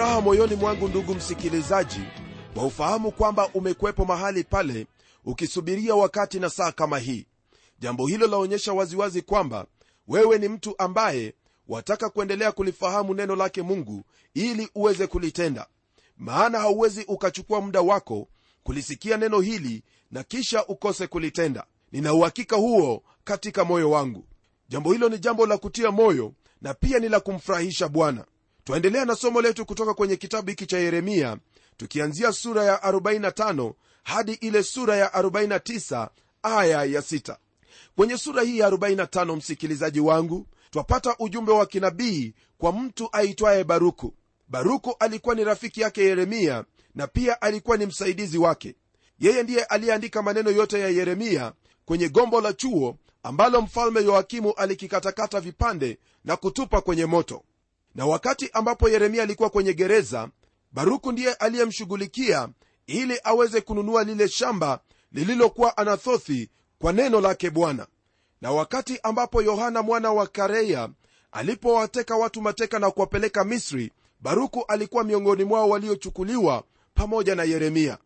furaha moyoni mwangu ndugu msikilizaji kwa ufahamu kwamba umekwepo mahali pale ukisubiria wakati na saa kama hii. Jambo hilo laonyesha waziwazi kwamba wewe ni mtu ambaye wataka kuendelea kulifahamu neno lake mungu ili uweze kulitenda. Maana hauwezi ukachukua muda wako kulisikia neno hili na kisha ukose kulitenda. Nina uhakika huo katika moyo wangu. Jambo hilo ni jambo la kutia moyo na pia ni la kumfurahisha bwana twaendelea na somo letu kutoka kwenye kitabu hiki cha yeremia tukianzia sura ya 45 hadi ile sura ya 49 aya ya 6 kwenye sura hii ya 45 msikilizaji wangu twapata ujumbe wa kinabii kwa mtu aitwaye baruku. Baruku alikuwa ni rafiki yake yeremia na pia alikuwa ni msaidizi wake. Yeye ndiye aliyeandika maneno yote ya yeremia kwenye gombo la chuo ambalo mfalme yoakimu alikikatakata vipande na kutupa kwenye moto na wakati ambapo yeremia alikuwa kwenye gereza baruku ndiye aliyemshughulikia ili aweze kununua lile shamba lililokuwa anathothi kwa neno lake bwana. Na wakati ambapo yohana mwana wa kareya alipowateka watu mateka na kuwapeleka misri baruku alikuwa miongoni mwao waliochukuliwa pamoja na yeremia.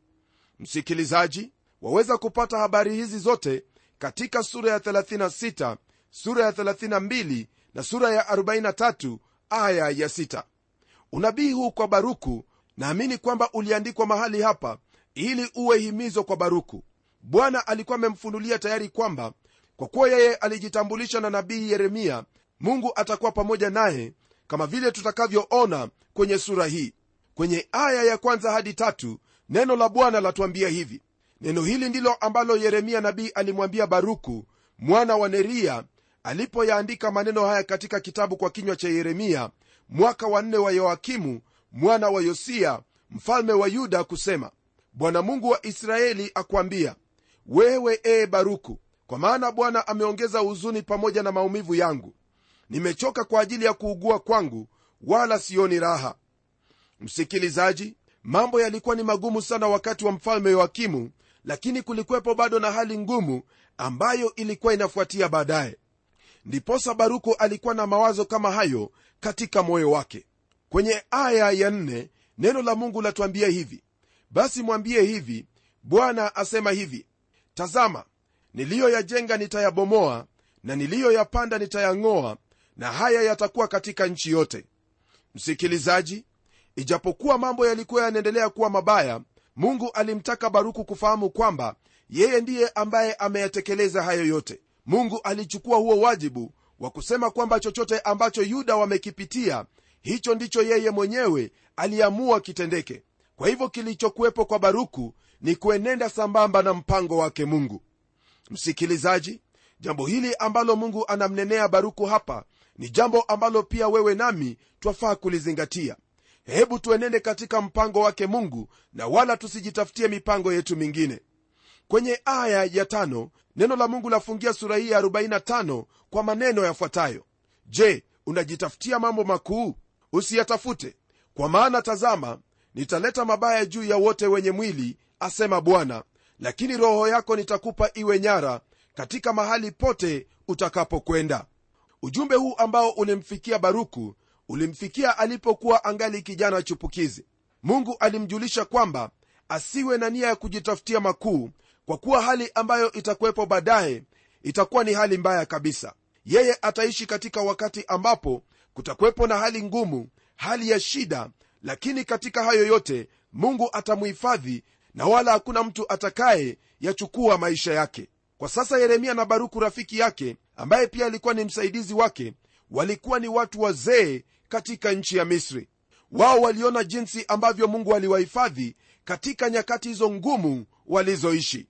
Msikilizaji waweza kupata habari hizi zote katika sura ya 36 sura ya 32 na sura ya 43 aya ya sita. unabii huu kwa baruku naamini kwamba uliandikwa mahali hapa ili uwe himizo kwa baruku. Bwana alikuwa amemfunulia tayari kwamba kwa kuwa yeye alijitambulisha na nabii yeremia mungu atakuwa pamoja naye kama vile tutakavyoona kwenye sura hii. Kwenye aya ya kwanza hadi tatu neno la bwana latuambia hivi. Neno hili ndilo ambalo yeremia nabii alimwambia baruku mwana wa neria alipoyaandika maneno haya katika kitabu kwa kinywa cha yeremia mwaka wa nne wa yoakimu mwana wa yosia mfalme wa yuda kusema bwana mungu wa israeli akwambia wewe ee baruku kwa maana bwana ameongeza huzuni pamoja na maumivu yangu. Nimechoka kwa ajili ya kuugua kwangu wala sioni raha. Msikilizaji mambo yalikuwa ni magumu sana wakati wa mfalme yoakimu lakini kulikuwepo bado na hali ngumu ambayo ilikuwa inafuatia baadaye ndiposa baruku alikuwa na mawazo kama hayo katika moyo wake. Kwenye aya ya nne neno la mungu latuambia hivi. Basi mwambie hivi bwana asema hivi tazama niliyoyajenga nitayabomoa na niliyoyapanda nitayang'oa na haya yatakuwa katika nchi yote. Msikilizaji ijapokuwa mambo yalikuwa yanaendelea kuwa mabaya mungu alimtaka baruku kufahamu kwamba yeye ndiye ambaye ameyatekeleza hayo yote mungu alichukua huo wajibu wa kusema kwamba chochote ambacho yuda wamekipitia hicho ndicho yeye mwenyewe aliamua kitendeke. Kwa hivyo kilichokuwepo kwa baruku ni kuenenda sambamba na mpango wake mungu. Msikilizaji jambo hili ambalo mungu anamnenea baruku hapa ni jambo ambalo pia wewe nami twafaa kulizingatia. Hebu tuenende katika mpango wake mungu na wala tusijitafutie mipango yetu mingine. Kwenye aya ya tano neno la mungu lafungia sura hii ya 45 kwa maneno yafuatayo. Je unajitafutia mambo makuu? Usiyatafute. Kwa maana tazama nitaleta mabaya juu ya wote wenye mwili asema bwana. Lakini roho yako nitakupa iwe nyara katika mahali pote utakapokwenda. Ujumbe huu ambao ulimfikia baruku ulimfikia alipokuwa angali kijana chupukizi. Mungu alimjulisha kwamba asiwe na nia ya kujitafutia makuu kwa kuwa hali ambayo itakuwepo baadaye itakuwa ni hali mbaya kabisa. Yeye ataishi katika wakati ambapo kutakuwepo na hali ngumu hali ya shida lakini katika hayo yote mungu atamhifadhi na wala hakuna mtu atakaye yachukua maisha yake. Kwa sasa yeremia na baruku rafiki yake ambaye pia alikuwa ni msaidizi wake walikuwa ni watu wazee katika nchi ya misri. Wao waliona jinsi ambavyo mungu aliwahifadhi katika nyakati hizo ngumu walizoishi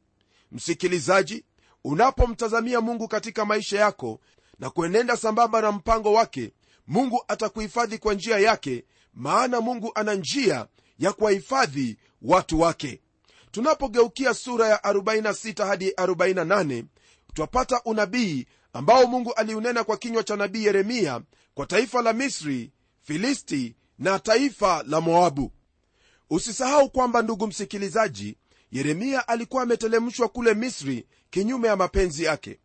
msikilizaji unapomtazamia mungu katika maisha yako na kuenenda sambamba na mpango wake mungu atakuhifadhi kwa njia yake maana mungu ana njia ya kuwahifadhi watu wake. Tunapogeukia sura ya 46 hadi 48 twapata unabii ambao mungu aliunena kwa kinywa cha nabii yeremia kwa taifa la misri filisti na taifa la moabu. Usisahau kwamba ndugu msikilizaji yeremia alikuwa ametelemshwa kule misri kinyume ya mapenzi yake.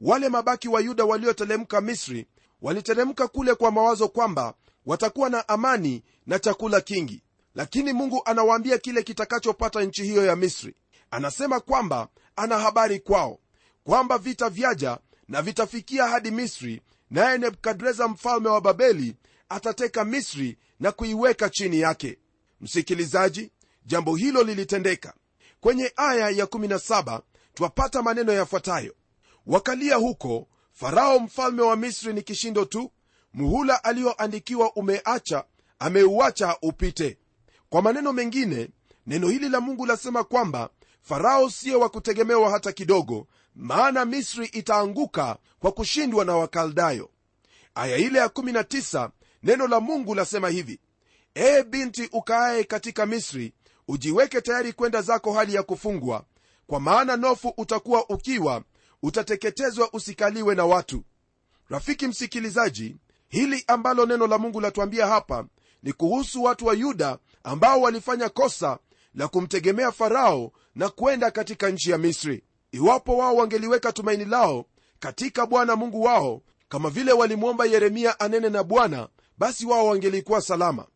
Wale mabaki wa yuda waliotelemka misri waliteremka kule kwa mawazo kwamba watakuwa na amani na chakula kingi. Lakini mungu anawaambia kile kitakachopata nchi hiyo ya misri. Anasema kwamba ana habari kwao kwamba vita vyaja na vitafikia hadi misri naye nebukadreza mfalme wa babeli atateka misri na kuiweka chini yake. Msikilizaji jambo hilo lilitendeka kwenye aya ya 17 twapata maneno yafuatayo. Wakalia huko farao mfalme wa misri ni kishindo tu. Muhula aliyoandikiwa umeacha ameuacha upite. Kwa maneno mengine neno hili la mungu lasema kwamba farao siyo wa kutegemewa hata kidogo maana misri itaanguka kwa kushindwa na wakaldayo. Aya ile ya 19 neno la mungu lasema hivi ee binti ukaaye katika misri ujiweke tayari kwenda zako hali ya kufungwa. Kwa maana nofu utakuwa ukiwa utateketezwa usikaliwe na watu. Rafiki msikilizaji hili ambalo neno la mungu latuambia hapa ni kuhusu watu wa yuda ambao walifanya kosa la kumtegemea farao na kwenda katika nchi ya misri. Iwapo wao wangeliweka tumaini lao katika bwana mungu wao kama vile walimwomba yeremia anene na bwana basi wao wangelikuwa salama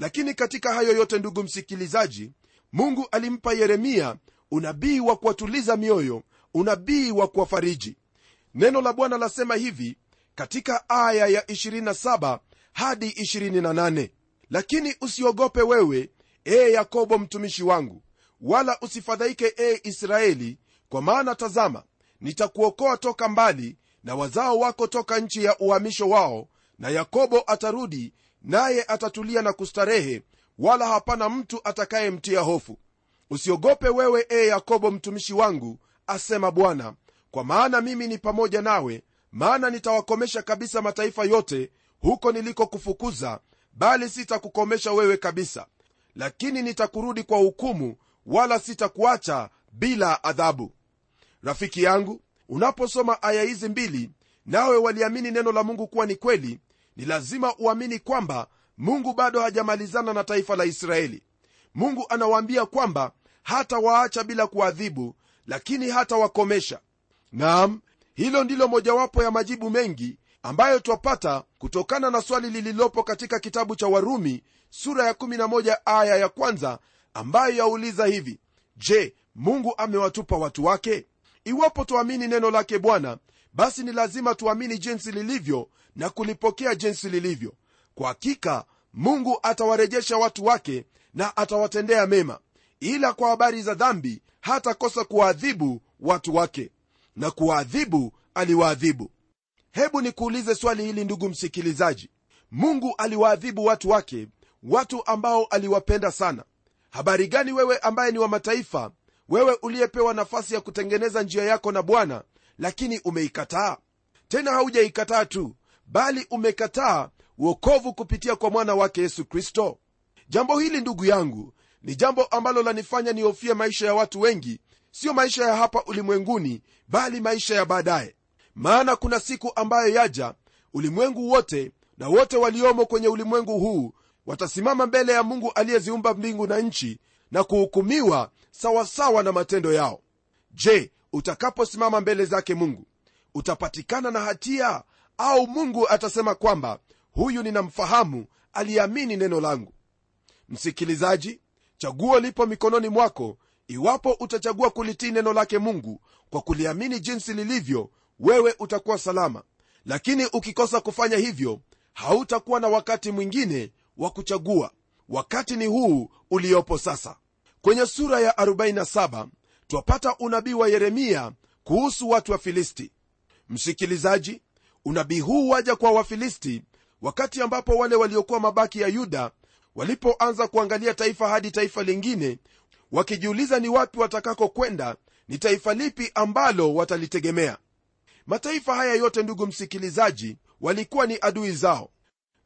lakini katika hayo yote ndugu msikilizaji mungu alimpa yeremia unabii wa kuwatuliza mioyo unabii wa kuwafariji. Neno la bwana lasema hivi katika aya ya 27 hadi 28 lakini usiogope wewe ee yakobo mtumishi wangu wala usifadhaike ee israeli kwa maana tazama nitakuokoa toka mbali na wazao wako toka nchi ya uhamisho wao na yakobo atarudi naye atatulia na kustarehe wala hapana mtu atakayemtia hofu. Usiogope wewe ee yakobo mtumishi wangu asema bwana kwa maana mimi ni pamoja nawe maana nitawakomesha kabisa mataifa yote huko nilikokufukuza bali sitakukomesha wewe kabisa. Lakini nitakurudi kwa hukumu wala sitakuacha bila adhabu. Rafiki yangu unaposoma aya hizi mbili nawe waliamini neno la mungu kuwa ni kweli ni lazima uamini kwamba mungu bado hajamalizana na taifa la israeli. Mungu anawaambia kwamba hata waacha bila kuadhibu lakini hata wakomesha naam hilo ndilo mojawapo ya majibu mengi ambayo twapata kutokana na swali lililopo katika kitabu cha warumi sura ya 11 aya ya kwanza ambayo yauliza hivi je mungu amewatupa watu wake? Iwapo twamini neno lake bwana basi ni lazima tuamini jinsi lilivyo na kulipokea jinsi lilivyo. Kwa hakika mungu atawarejesha watu wake na atawatendea mema. Ila kwa habari za dhambi hatakosa kuwaadhibu watu wake. Na kuwaadhibu aliwaadhibu. Hebu nikuulize swali hili ndugu msikilizaji. Mungu aliwaadhibu watu wake watu ambao aliwapenda sana. Habari gani wewe ambaye ni wa mataifa wewe uliyepewa nafasi ya kutengeneza njia yako na bwana lakini umeikataa? Tena haujaikataa tu bali umekataa uokovu kupitia kwa mwana wake yesu kristo. Jambo hili ndugu yangu ni jambo ambalo lanifanya nihofie maisha ya watu wengi siyo maisha ya hapa ulimwenguni bali maisha ya baadaye. Maana kuna siku ambayo yaja ulimwengu wote na wote waliomo kwenye ulimwengu huu watasimama mbele ya mungu aliyeziumba mbingu na nchi na kuhukumiwa sawasawa na matendo yao. Je utakaposimama mbele zake mungu utapatikana na hatia au mungu atasema kwamba huyu ninamfahamu aliamini neno langu. Msikilizaji chaguo lipo mikononi mwako iwapo utachagua kulitii neno lake mungu kwa kuliamini jinsi lilivyo wewe utakuwa salama. Lakini ukikosa kufanya hivyo hautakuwa na wakati mwingine wa kuchagua wakati ni huu uliopo sasa. Kwenye sura ya 47 twapata unabii wa yeremia kuhusu watu wa filisti. Msikilizaji unabii huu waja kwa wafilisti wakati ambapo wale waliokuwa mabaki ya yuda walipoanza kuangalia taifa hadi taifa lingine wakijiuliza ni wapi watakakokwenda ni taifa lipi ambalo watalitegemea. Mataifa haya yote ndugu msikilizaji walikuwa ni adui zao.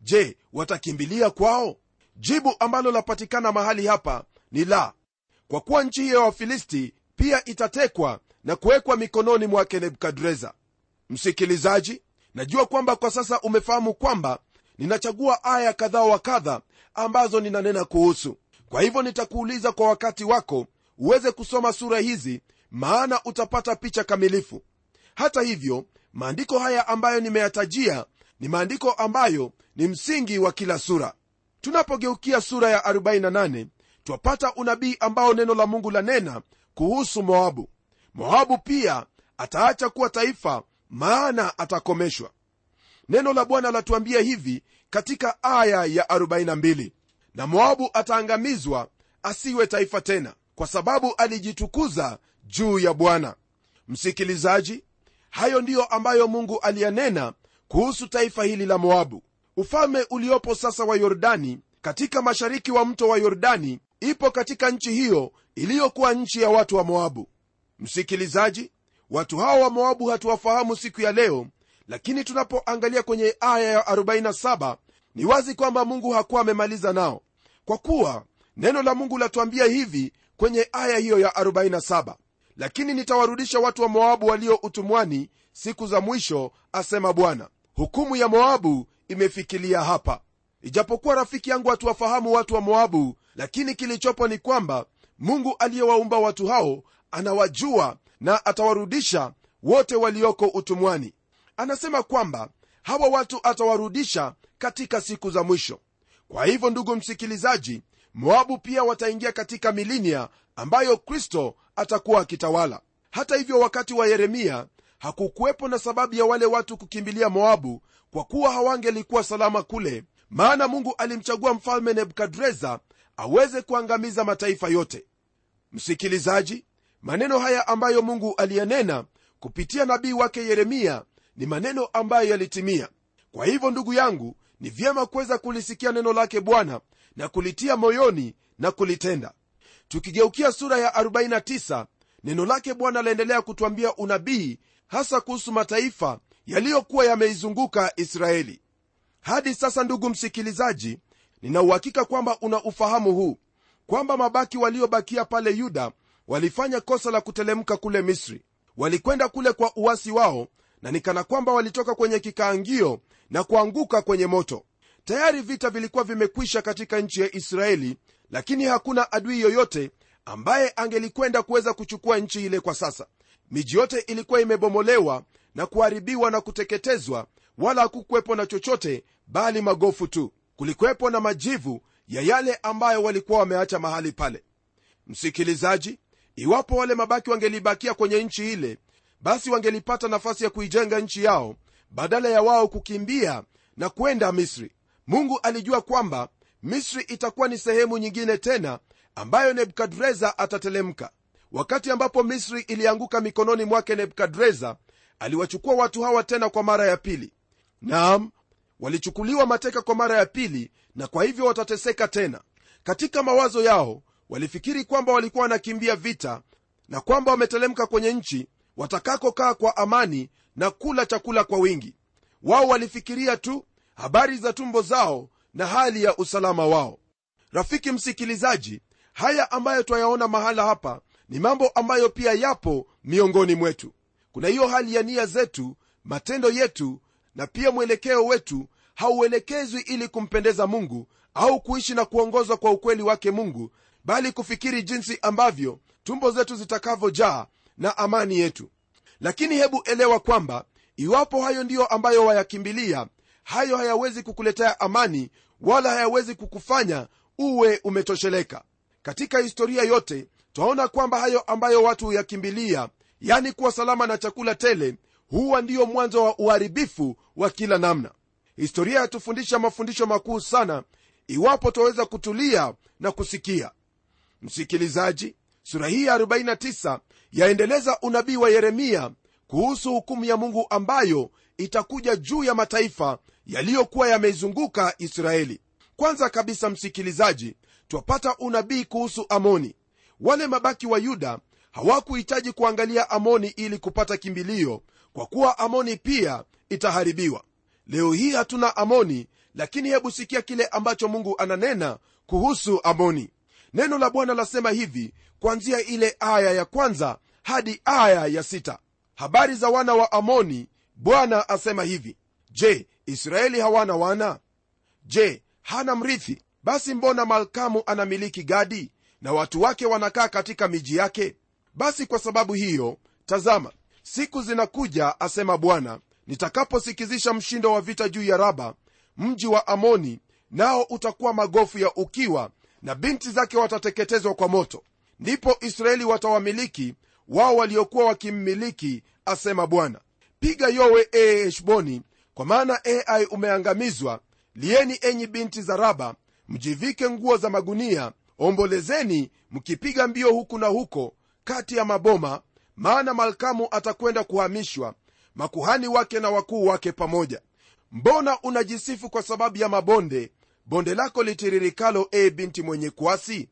Je watakimbilia kwao? Jibu ambalo lapatikana mahali hapa ni la. Kwa kuwa nchi hiyo ya wafilisti pia itatekwa na kuwekwa mikononi mwake nebukadreza. Msikilizaji najua kwamba kwa sasa umefahamu kwamba ninachagua aya kadha wa kadha ambazo ninanena kuhusu. Kwa hivyo nitakuuliza kwa wakati wako uweze kusoma sura hizi maana utapata picha kamilifu. Hata hivyo maandiko haya ambayo nimeyatajia ni maandiko ambayo ni msingi wa kila sura. Tunapogeukia sura ya 48 twapata unabii ambao neno la mungu lanena kuhusu moabu. Moabu pia ataacha kuwa taifa maana atakomeshwa. Neno la bwana latuambia hivi katika aya ya 42 na moabu ataangamizwa asiwe taifa tena kwa sababu alijitukuza juu ya bwana. Msikilizaji hayo ndiyo ambayo mungu aliyanena kuhusu taifa hili la moabu. Ufalme uliopo sasa wa yordani katika mashariki wa mto wa yordani ipo katika nchi hiyo iliyokuwa nchi ya watu wa moabu. Msikilizaji watu hawa wa moabu hatuwafahamu siku ya leo lakini tunapoangalia kwenye aya ya 47 ni wazi kwamba mungu hakuwa amemaliza nao. Kwa kuwa neno la mungu latuambia hivi kwenye aya hiyo ya 47 lakini nitawarudisha watu wa moabu walio utumwani siku za mwisho asema bwana. Hukumu ya moabu imefikilia hapa. Ijapokuwa rafiki yangu hatuwafahamu watu wa moabu lakini kilichopo ni kwamba mungu aliyewaumba watu hao anawajua na atawarudisha wote walioko utumwani. Anasema kwamba hawa watu atawarudisha katika siku za mwisho. Kwa hivyo ndugu msikilizaji moabu pia wataingia katika milinia ambayo kristo atakuwa akitawala. Hata hivyo wakati wa yeremia hakukuwepo na sababu ya wale watu kukimbilia moabu kwa kuwa hawangelikuwa salama kule maana mungu alimchagua mfalme nebukadreza aweze kuangamiza mataifa yote. Msikilizaji maneno haya ambayo mungu aliyanena kupitia nabii wake yeremia ni maneno ambayo yalitimia. Kwa hivyo ndugu yangu ni vyema kuweza kulisikia neno lake bwana na kulitia moyoni na kulitenda. Tukigeukia sura ya 49 neno lake bwana laendelea kutwambia unabii hasa kuhusu mataifa yaliyokuwa yameizunguka israeli. Hadi sasa ndugu msikilizaji ninauhakika kwamba una ufahamu huu kwamba mabaki waliobakia pale yuda walifanya kosa la kutelemka kule misri. Walikwenda kule kwa uwasi wao na nikana kwamba walitoka kwenye kikaangio na kuanguka kwenye moto. Tayari vita vilikuwa vimekwisha katika nchi ya israeli lakini hakuna adui yoyote ambaye angelikwenda kuweza kuchukua nchi ile kwa sasa. Miji yote ilikuwa imebomolewa na kuharibiwa na kuteketezwa wala hakukuwepo na chochote bali magofu tu kulikuwepo na majivu ya yale ambayo walikuwa wameacha mahali pale. Msikilizaji iwapo wale mabaki wangelibakia kwenye nchi ile basi wangelipata nafasi ya kuijenga nchi yao badala ya wao kukimbia na kwenda misri. Mungu alijua kwamba misri itakuwa ni sehemu nyingine tena ambayo nebukadreza atatelemka. Wakati ambapo misri ilianguka mikononi mwake nebukadreza aliwachukua watu hawa tena kwa mara ya pili. Naam walichukuliwa mateka kwa mara ya pili na kwa hivyo watateseka tena. Katika mawazo yao walifikiri kwamba walikuwa wanakimbia vita na kwamba wametelemka kwenye nchi watakakokaa kwa amani na kula chakula kwa wingi. Wao walifikiria tu habari za tumbo zao na hali ya usalama wao. Rafiki msikilizaji haya ambayo twayaona mahala hapa ni mambo ambayo pia yapo miongoni mwetu. Kuna hiyo hali ya nia zetu matendo yetu na pia mwelekeo wetu hauelekezwi ili kumpendeza mungu au kuishi na kuongozwa kwa ukweli wake mungu bali kufikiri jinsi ambavyo tumbo zetu zitakavyojaa na amani yetu. Lakini hebu elewa kwamba iwapo hayo ndiyo ambayo wayakimbilia hayo hayawezi kukuletea amani wala hayawezi kukufanya uwe umetosheleka. Katika historia yote twaona kwamba hayo ambayo watu huyakimbilia yani kuwa salama na chakula tele huwa ndiyo mwanzo wa uharibifu wa kila namna. Historia yatufundisha mafundisho makuu sana iwapo twaweza kutulia na kusikia. Msikilizaji sura hii ya 49 yaendeleza unabii wa yeremia kuhusu hukumu ya mungu ambayo itakuja juu ya mataifa yaliyokuwa yameizunguka israeli. Kwanza kabisa msikilizaji twapata unabii kuhusu amoni. Wale mabaki wa yuda hawakuhitaji kuangalia amoni ili kupata kimbilio kwa kuwa amoni pia itaharibiwa. Leo hii hatuna amoni lakini hebu sikia kile ambacho mungu ananena kuhusu amoni. Neno la bwana lasema hivi kwanzia ile aya ya kwanza hadi aya ya sita. Habari za wana wa amoni bwana asema hivi. Je israeli hawana wana? Je hana mrithi? Basi mbona malkamu anamiliki gadi na watu wake wanakaa katika miji yake? Basi kwa sababu hiyo tazama siku zinakuja asema bwana nitakaposikizisha mshindo wa vita juu ya raba mji wa amoni nao utakuwa magofu ya ukiwa na binti zake watateketezwa kwa moto. Ndipo israeli watawamiliki wao waliokuwa wakimmiliki asema bwana. Piga yowe ee heshboni kwa maana ai umeangamizwa. Lieni enyi binti za raba mjivike nguo za magunia. Ombolezeni mkipiga mbio huku na huko kati ya maboma maana malkamu atakwenda kuhamishwa makuhani wake na wakuu wake pamoja. Mbona unajisifu kwa sababu ya mabonde? Bonde lako litiririkalo e binti mwenye kuasi?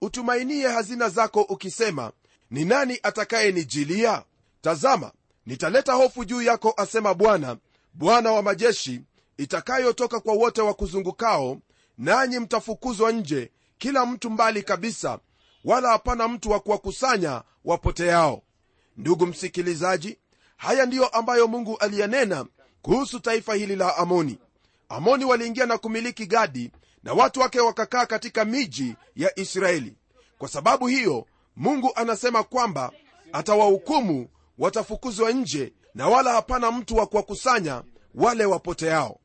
Utumainie hazina zako ukisema ni nani atakayenijilia? Tazama nitaleta hofu juu yako asema bwana bwana wa majeshi itakayotoka kwa wote wa kuzungukao nanyi mtafukuzwa nje kila mtu mbali kabisa wala hapana mtu wa kuwakusanya wapoteao ndugu msikilizaji haya ndiyo ambayo mungu aliyanena kuhusu taifa hili la amoni. Amoni waliingia na kumiliki gadi na watu wake wakakaa katika miji ya israeli. Kwa sababu hiyo mungu anasema kwamba atawahukumu watafukuzwa nje na wala hapana mtu wa kuwakusanya wale wapoteao.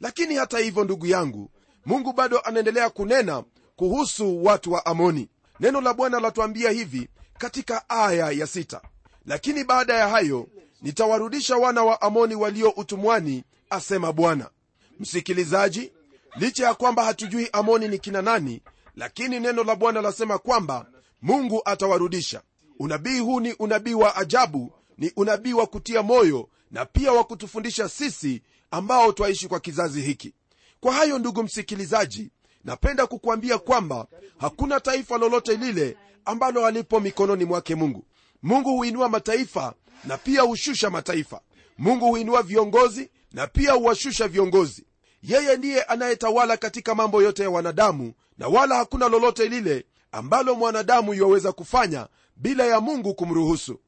Lakini hata hivyo ndugu yangu mungu bado anaendelea kunena kuhusu watu wa amoni. Neno la bwana latuambia hivi katika aya ya lakini baada ya hayo nitawarudisha wana wa amoni walio utumwani asema bwana. Msikilizaji licha ya kwamba hatujui amoni ni kina nani lakini neno la bwana lasema kwamba mungu atawarudisha. Unabii huu ni unabii wa ajabu ni unabii wa kutia moyo na pia wa kutufundisha sisi ambao twaishi kwa kizazi hiki. Kwa hayo ndugu msikilizaji napenda kukuambia kwamba hakuna taifa lolote lile ambalo alipo mikononi mwake mungu mungu huinua mataifa na pia hushusha mataifa. Mungu huinua viongozi na pia huwashusha viongozi. Yeye ndiye anayetawala katika mambo yote ya wanadamu na wala hakuna lolote lile ambalo mwanadamu yuwaweza kufanya bila ya mungu kumruhusu.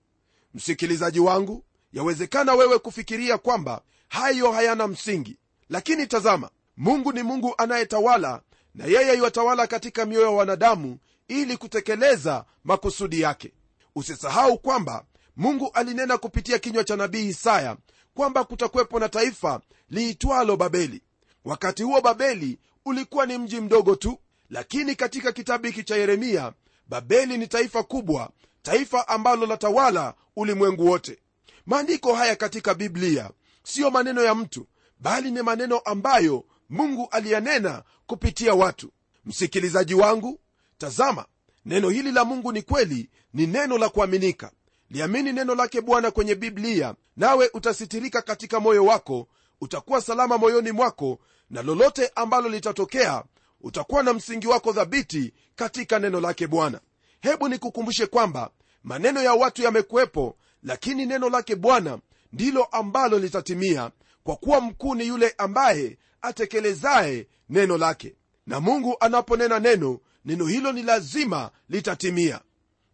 Msikilizaji wangu yawezekana wewe kufikiria kwamba hayo hayana msingi. Lakini tazama mungu ni mungu anayetawala na yeye iwatawala katika mioyo ya wanadamu ili kutekeleza makusudi yake usisahau kwamba mungu alinena kupitia kinywa cha nabii isaya kwamba kutakuwepo na taifa liitwalo babeli. Wakati huo babeli ulikuwa ni mji mdogo tu lakini katika kitabu hiki cha yeremia babeli ni taifa kubwa taifa ambalo latawala ulimwengu wote. Maandiko haya katika biblia siyo maneno ya mtu bali ni maneno ambayo mungu aliyanena kupitia watu. Msikilizaji wangu tazama neno hili la mungu ni kweli ni neno la kuaminika. Liamini neno lake bwana kwenye biblia nawe utasitirika katika moyo wako utakuwa salama moyoni mwako na lolote ambalo litatokea utakuwa na msingi wako dhabiti katika neno lake bwana. Hebu nikukumbushe kwamba maneno ya watu yamekuwepo lakini neno lake bwana ndilo ambalo litatimia kwa kuwa mkuu ni yule ambaye atekelezaye neno lake. Na mungu anaponena neno neno hilo ni lazima litatimia.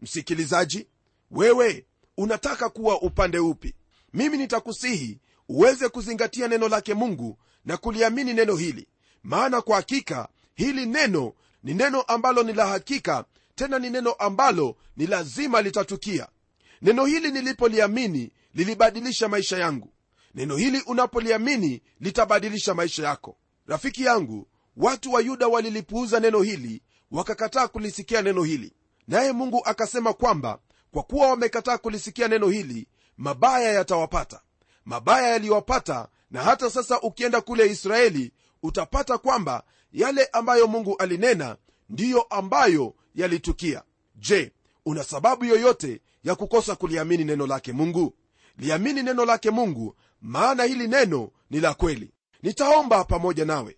Msikilizaji wewe unataka kuwa upande upi? Mimi nitakusihi uweze kuzingatia neno lake mungu na kuliamini neno hili. Maana kwa hakika hili neno ni neno ambalo ni la hakika tena ni neno ambalo ni lazima litatukia. Neno hili nilipoliamini lilibadilisha maisha yangu. Neno hili unapoliamini litabadilisha maisha yako. Rafiki yangu watu wa yuda walilipuuza neno hili wakakataa kulisikia neno hili. Naye mungu akasema kwamba kwa kuwa wamekataa kulisikia neno hili mabaya yatawapata. Mabaya yaliwapata na hata sasa ukienda kule israeli utapata kwamba yale ambayo mungu alinena ndiyo ambayo yalitukia. Je una sababu yoyote ya kukosa kuliamini neno lake mungu? Liamini neno lake mungu maana hili neno ni la kweli. Nitaomba pamoja nawe.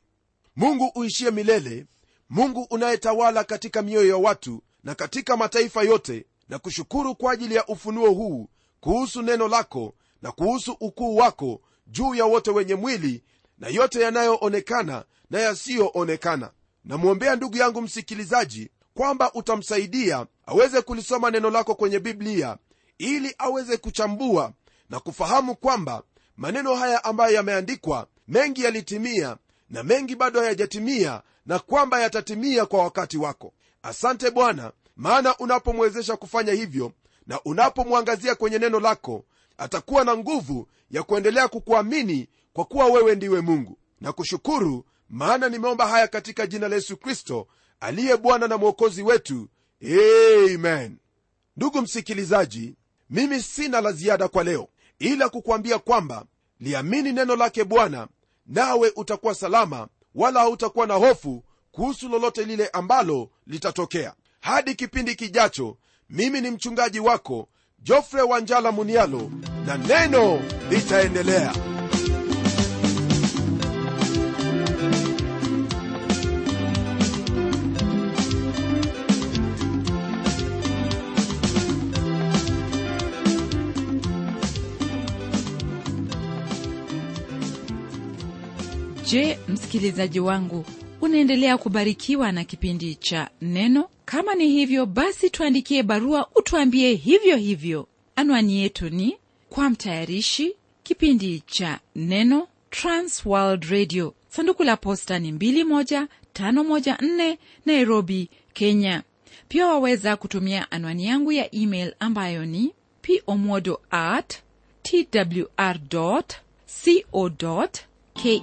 Mungu uishie milele mungu unayetawala katika mioyo ya watu na katika mataifa yote na kushukuru kwa ajili ya ufunuo huu kuhusu neno lako na kuhusu ukuu wako juu ya wote wenye mwili na yote yanayoonekana na yasiyoonekana. Namwombea ndugu yangu msikilizaji kwamba utamsaidia aweze kulisoma neno lako kwenye biblia ili aweze kuchambua na kufahamu kwamba maneno haya ambayo yameandikwa mengi yalitimia na mengi bado hayajatimia na kwamba yatatimia kwa wakati wako. Asante bwana maana unapomwezesha kufanya hivyo na unapomwangazia kwenye neno lako atakuwa na nguvu ya kuendelea kukuamini kwa kuwa wewe ndiwe mungu. Na kushukuru maana nimeomba haya katika jina la yesu kristo aliye bwana na mwokozi wetu. Amen. Ndugu msikilizaji mimi sina la ziada kwa leo ila kukuambia kwamba liamini neno lake bwana nawe utakuwa salama wala hautakuwa na hofu kuhusu lolote lile ambalo litatokea. Hadi kipindi kijacho mimi ni mchungaji wako jofre wanjala munialo na neno litaendelea je msikilizaji wangu unaendelea kubarikiwa na kipindi cha neno? Kama ni hivyo basi tuandikie barua utuambie hivyo hivyo. Anwani yetu ni kwa mtayarishi kipindi cha neno transworld radio. Sanduku la posta ni 21514 nairobi kenya. Pia waweza kutumia anwani yangu ya email ambayo ni pomodo at twr co ke